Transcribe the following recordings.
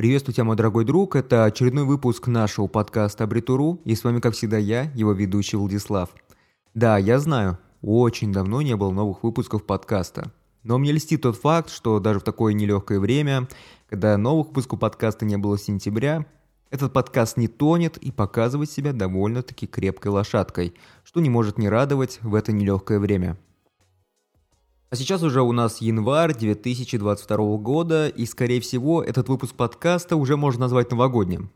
Приветствую тебя, мой дорогой друг. Это очередной выпуск нашего подкаста Абритуру, и с вами, как всегда, я, его ведущий Владислав. Да, я знаю, очень давно не было новых выпусков подкаста. Но мне льстит тот факт, что даже в такое нелегкое время, когда новых выпусков подкаста не было с сентября, этот подкаст не тонет и показывает себя довольно-таки крепкой лошадкой, что не может не радовать в это нелегкое время. А сейчас уже у нас январь 2022 года, и, скорее всего, этот выпуск подкаста уже можно назвать новогодним.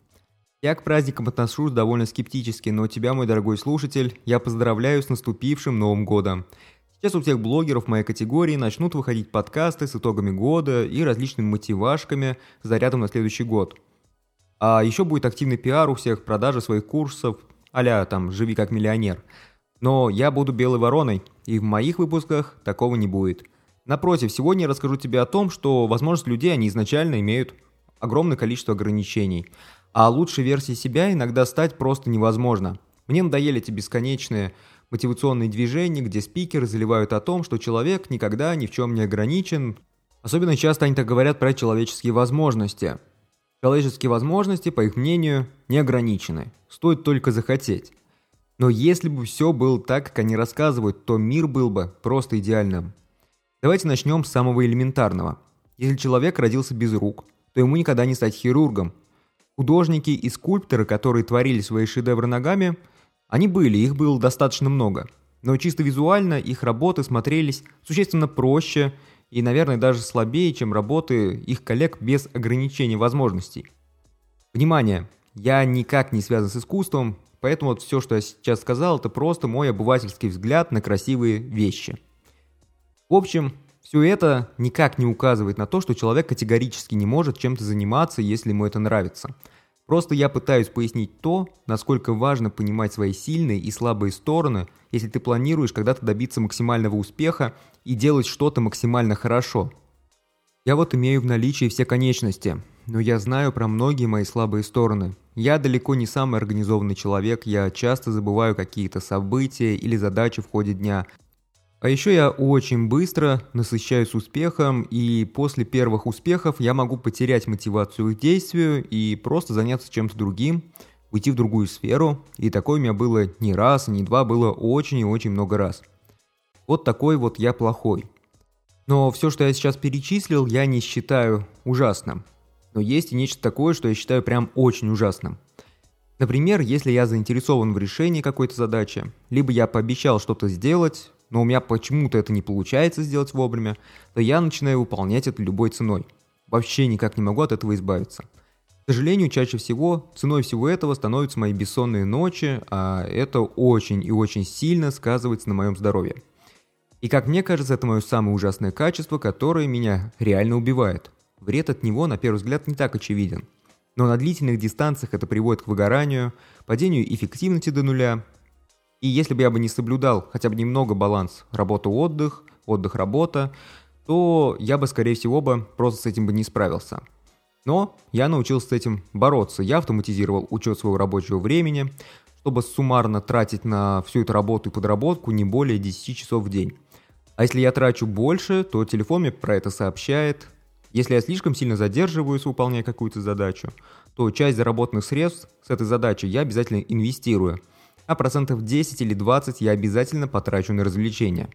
Я к праздникам отношусь довольно скептически, но тебя, мой дорогой слушатель, я поздравляю с наступившим Новым Годом. Сейчас у всех блогеров моей категории начнут выходить подкасты с итогами года и различными мотивашками с зарядом на следующий год. А еще будет активный пиар у всех, продажа своих курсов, а там «Живи как миллионер». Но я буду белой вороной, и в моих выпусках такого не будет. Напротив, сегодня я расскажу тебе о том, что возможность людей, они изначально имеют огромное количество ограничений. А лучшей версией себя иногда стать просто невозможно. Мне надоели эти бесконечные мотивационные движения, где спикеры заливают о том, что человек никогда ни в чем не ограничен. Особенно часто они так говорят про человеческие возможности. Человеческие возможности, по их мнению, не ограничены. Стоит только захотеть. Но если бы все было так, как они рассказывают, то мир был бы просто идеальным. Давайте начнем с самого элементарного. Если человек родился без рук, то ему никогда не стать хирургом. Художники и скульпторы, которые творили свои шедевры ногами, они были, их было достаточно много. Но чисто визуально их работы смотрелись существенно проще и, наверное, даже слабее, чем работы их коллег без ограничений возможностей. Внимание! Я никак не связан с искусством, Поэтому вот все, что я сейчас сказал, это просто мой обывательский взгляд на красивые вещи. В общем, все это никак не указывает на то, что человек категорически не может чем-то заниматься, если ему это нравится. Просто я пытаюсь пояснить то, насколько важно понимать свои сильные и слабые стороны, если ты планируешь когда-то добиться максимального успеха и делать что-то максимально хорошо. Я вот имею в наличии все конечности, но я знаю про многие мои слабые стороны, я далеко не самый организованный человек, я часто забываю какие-то события или задачи в ходе дня. А еще я очень быстро насыщаюсь успехом, и после первых успехов я могу потерять мотивацию к действию и просто заняться чем-то другим, уйти в другую сферу. И такое у меня было не раз, не два, было очень и очень много раз. Вот такой вот я плохой. Но все, что я сейчас перечислил, я не считаю ужасным. Но есть и нечто такое, что я считаю прям очень ужасным. Например, если я заинтересован в решении какой-то задачи, либо я пообещал что-то сделать, но у меня почему-то это не получается сделать вовремя, то я начинаю выполнять это любой ценой. Вообще никак не могу от этого избавиться. К сожалению, чаще всего ценой всего этого становятся мои бессонные ночи, а это очень и очень сильно сказывается на моем здоровье. И как мне кажется, это мое самое ужасное качество, которое меня реально убивает. Вред от него, на первый взгляд, не так очевиден. Но на длительных дистанциях это приводит к выгоранию, падению эффективности до нуля. И если бы я бы не соблюдал хотя бы немного баланс работа-отдых, отдых-работа, то я бы, скорее всего, бы просто с этим бы не справился. Но я научился с этим бороться. Я автоматизировал учет своего рабочего времени, чтобы суммарно тратить на всю эту работу и подработку не более 10 часов в день. А если я трачу больше, то телефон мне про это сообщает, если я слишком сильно задерживаюсь, выполняя какую-то задачу, то часть заработанных средств с этой задачей я обязательно инвестирую, а процентов 10 или 20 я обязательно потрачу на развлечения.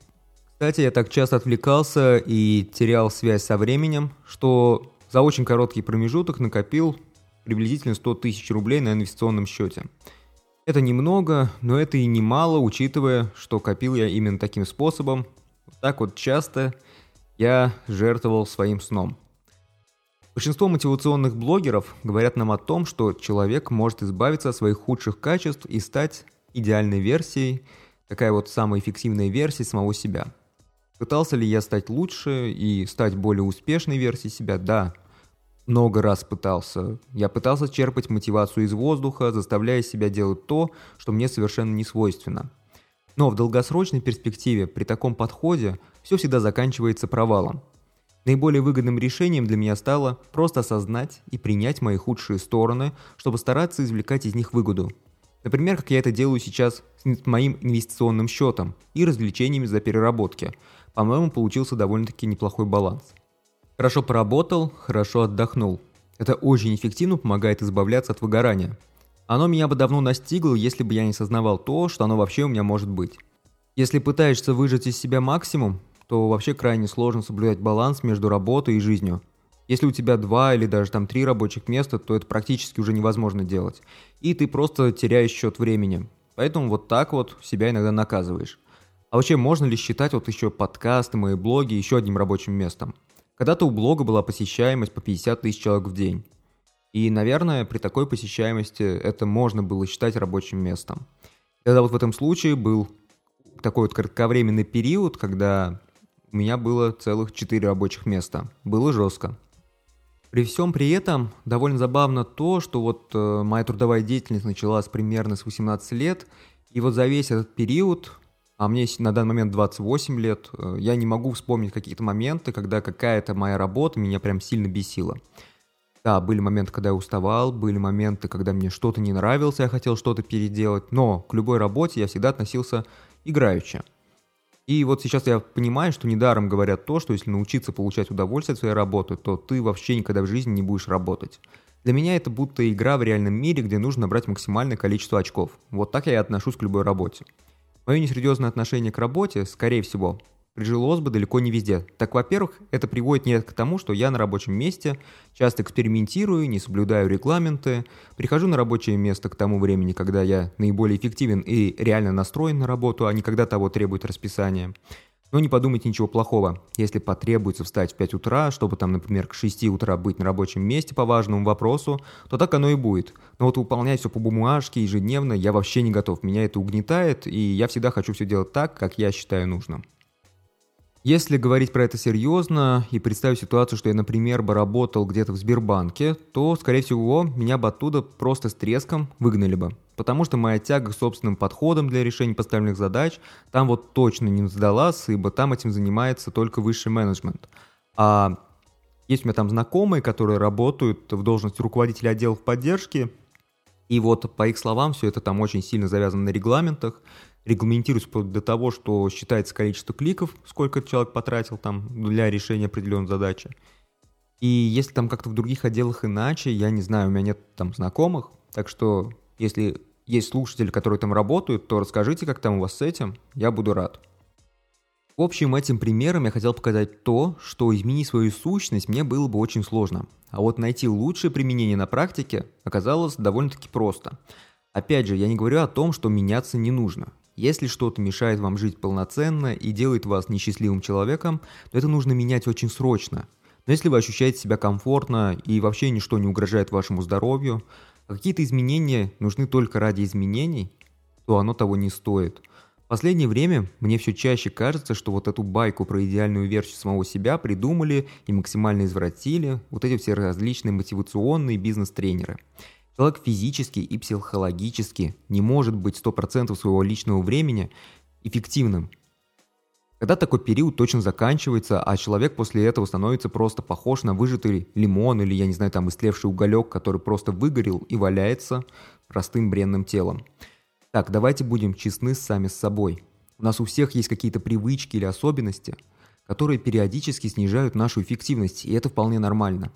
Кстати, я так часто отвлекался и терял связь со временем, что за очень короткий промежуток накопил приблизительно 100 тысяч рублей на инвестиционном счете. Это немного, но это и немало, учитывая, что копил я именно таким способом. так вот часто я жертвовал своим сном. Большинство мотивационных блогеров говорят нам о том, что человек может избавиться от своих худших качеств и стать идеальной версией, такая вот самая эффективная версия самого себя. Пытался ли я стать лучше и стать более успешной версией себя? Да, много раз пытался. Я пытался черпать мотивацию из воздуха, заставляя себя делать то, что мне совершенно не свойственно. Но в долгосрочной перспективе при таком подходе все всегда заканчивается провалом. Наиболее выгодным решением для меня стало просто осознать и принять мои худшие стороны, чтобы стараться извлекать из них выгоду. Например, как я это делаю сейчас с моим инвестиционным счетом и развлечениями за переработки. По-моему, получился довольно-таки неплохой баланс. Хорошо поработал, хорошо отдохнул. Это очень эффективно помогает избавляться от выгорания. Оно меня бы давно настигло, если бы я не сознавал то, что оно вообще у меня может быть. Если пытаешься выжать из себя максимум, то вообще крайне сложно соблюдать баланс между работой и жизнью. Если у тебя два или даже там три рабочих места, то это практически уже невозможно делать. И ты просто теряешь счет времени. Поэтому вот так вот себя иногда наказываешь. А вообще, можно ли считать вот еще подкасты, мои блоги еще одним рабочим местом? Когда-то у блога была посещаемость по 50 тысяч человек в день. И, наверное, при такой посещаемости это можно было считать рабочим местом. Тогда вот в этом случае был такой вот кратковременный период, когда у меня было целых 4 рабочих места. Было жестко. При всем при этом довольно забавно то, что вот э, моя трудовая деятельность началась примерно с 18 лет, и вот за весь этот период а мне на данный момент 28 лет, э, я не могу вспомнить какие-то моменты, когда какая-то моя работа меня прям сильно бесила. Да, были моменты, когда я уставал, были моменты, когда мне что-то не нравилось, я хотел что-то переделать, но к любой работе я всегда относился играючи. И вот сейчас я понимаю, что недаром говорят то, что если научиться получать удовольствие от своей работы, то ты вообще никогда в жизни не будешь работать. Для меня это будто игра в реальном мире, где нужно набрать максимальное количество очков. Вот так я и отношусь к любой работе. Мое несерьезное отношение к работе, скорее всего, прижилось бы далеко не везде. Так, во-первых, это приводит не к тому, что я на рабочем месте часто экспериментирую, не соблюдаю регламенты, прихожу на рабочее место к тому времени, когда я наиболее эффективен и реально настроен на работу, а не когда того требует расписание. Но не подумайте ничего плохого. Если потребуется встать в 5 утра, чтобы там, например, к 6 утра быть на рабочем месте по важному вопросу, то так оно и будет. Но вот выполнять все по бумажке ежедневно я вообще не готов. Меня это угнетает, и я всегда хочу все делать так, как я считаю нужным. Если говорить про это серьезно и представить ситуацию, что я, например, бы работал где-то в Сбербанке, то, скорее всего, меня бы оттуда просто с треском выгнали бы. Потому что моя тяга к собственным подходам для решения поставленных задач там вот точно не сдалась, ибо там этим занимается только высший менеджмент. А есть у меня там знакомые, которые работают в должности руководителя отделов поддержки, и вот по их словам все это там очень сильно завязано на регламентах, регламентируется вплоть до того, что считается количество кликов, сколько человек потратил там для решения определенной задачи. И если там как-то в других отделах иначе, я не знаю, у меня нет там знакомых, так что если есть слушатели, которые там работают, то расскажите, как там у вас с этим, я буду рад. В общем, этим примером я хотел показать то, что изменить свою сущность мне было бы очень сложно. А вот найти лучшее применение на практике оказалось довольно-таки просто. Опять же, я не говорю о том, что меняться не нужно. Если что-то мешает вам жить полноценно и делает вас несчастливым человеком, то это нужно менять очень срочно. Но если вы ощущаете себя комфортно и вообще ничто не угрожает вашему здоровью, а какие-то изменения нужны только ради изменений, то оно того не стоит. В последнее время мне все чаще кажется, что вот эту байку про идеальную версию самого себя придумали и максимально извратили вот эти все различные мотивационные бизнес-тренеры. Человек физически и психологически не может быть 100% своего личного времени эффективным. Когда такой период точно заканчивается, а человек после этого становится просто похож на выжатый лимон или, я не знаю, там истлевший уголек, который просто выгорел и валяется простым бренным телом. Так, давайте будем честны сами с собой. У нас у всех есть какие-то привычки или особенности, которые периодически снижают нашу эффективность, и это вполне нормально.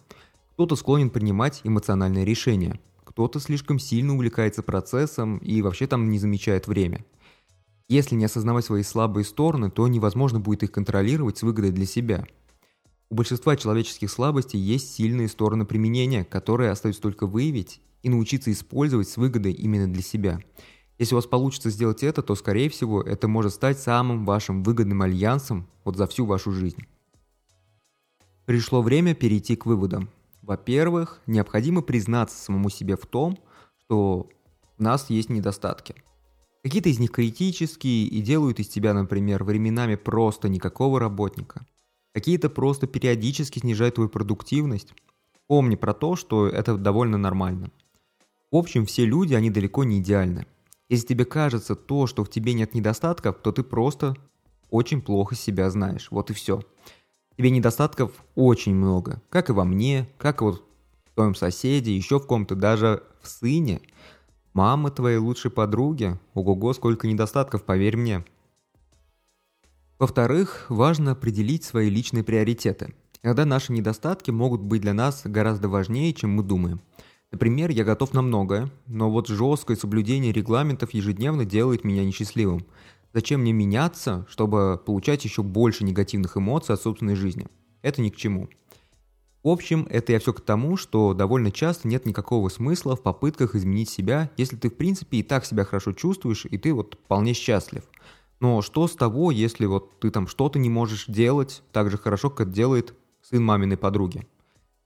Кто-то склонен принимать эмоциональные решения – кто-то слишком сильно увлекается процессом и вообще там не замечает время. Если не осознавать свои слабые стороны, то невозможно будет их контролировать с выгодой для себя. У большинства человеческих слабостей есть сильные стороны применения, которые остается только выявить и научиться использовать с выгодой именно для себя. Если у вас получится сделать это, то, скорее всего, это может стать самым вашим выгодным альянсом вот за всю вашу жизнь. Пришло время перейти к выводам. Во-первых, необходимо признаться самому себе в том, что у нас есть недостатки. Какие-то из них критические и делают из тебя, например, временами просто никакого работника. Какие-то просто периодически снижают твою продуктивность. Помни про то, что это довольно нормально. В общем, все люди, они далеко не идеальны. Если тебе кажется то, что в тебе нет недостатков, то ты просто очень плохо себя знаешь. Вот и все тебе недостатков очень много. Как и во мне, как и вот в твоем соседе, еще в ком-то, даже в сыне. Мамы твоей лучшей подруги. Ого-го, сколько недостатков, поверь мне. Во-вторых, важно определить свои личные приоритеты. Иногда наши недостатки могут быть для нас гораздо важнее, чем мы думаем. Например, я готов на многое, но вот жесткое соблюдение регламентов ежедневно делает меня несчастливым. Зачем мне меняться, чтобы получать еще больше негативных эмоций от собственной жизни? Это ни к чему. В общем, это я все к тому, что довольно часто нет никакого смысла в попытках изменить себя, если ты в принципе и так себя хорошо чувствуешь, и ты вот вполне счастлив. Но что с того, если вот ты там что-то не можешь делать так же хорошо, как делает сын маминой подруги.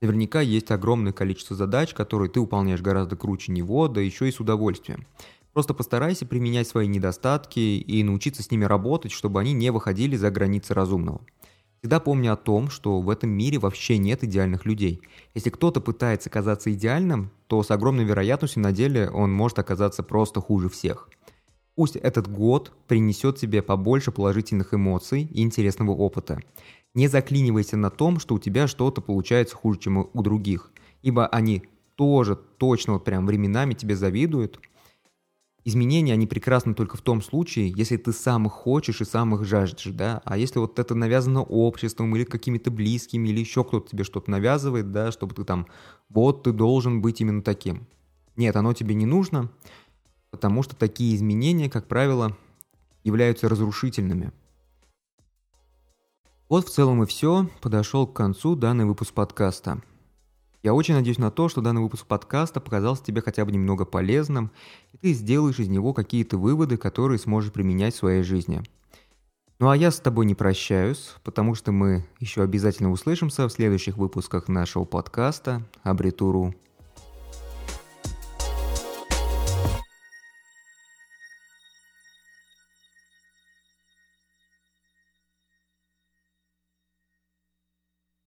Наверняка есть огромное количество задач, которые ты выполняешь гораздо круче него, да еще и с удовольствием. Просто постарайся применять свои недостатки и научиться с ними работать, чтобы они не выходили за границы разумного. Всегда помни о том, что в этом мире вообще нет идеальных людей. Если кто-то пытается казаться идеальным, то с огромной вероятностью на деле он может оказаться просто хуже всех. Пусть этот год принесет тебе побольше положительных эмоций и интересного опыта. Не заклинивайся на том, что у тебя что-то получается хуже, чем у других, ибо они тоже точно вот прям временами тебе завидуют. Изменения, они прекрасны только в том случае, если ты сам их хочешь и сам их жаждешь, да, а если вот это навязано обществом или какими-то близкими, или еще кто-то тебе что-то навязывает, да, чтобы ты там, вот ты должен быть именно таким. Нет, оно тебе не нужно, потому что такие изменения, как правило, являются разрушительными – вот в целом и все. Подошел к концу данный выпуск подкаста. Я очень надеюсь на то, что данный выпуск подкаста показался тебе хотя бы немного полезным, и ты сделаешь из него какие-то выводы, которые сможешь применять в своей жизни. Ну а я с тобой не прощаюсь, потому что мы еще обязательно услышимся в следующих выпусках нашего подкаста «Абритуру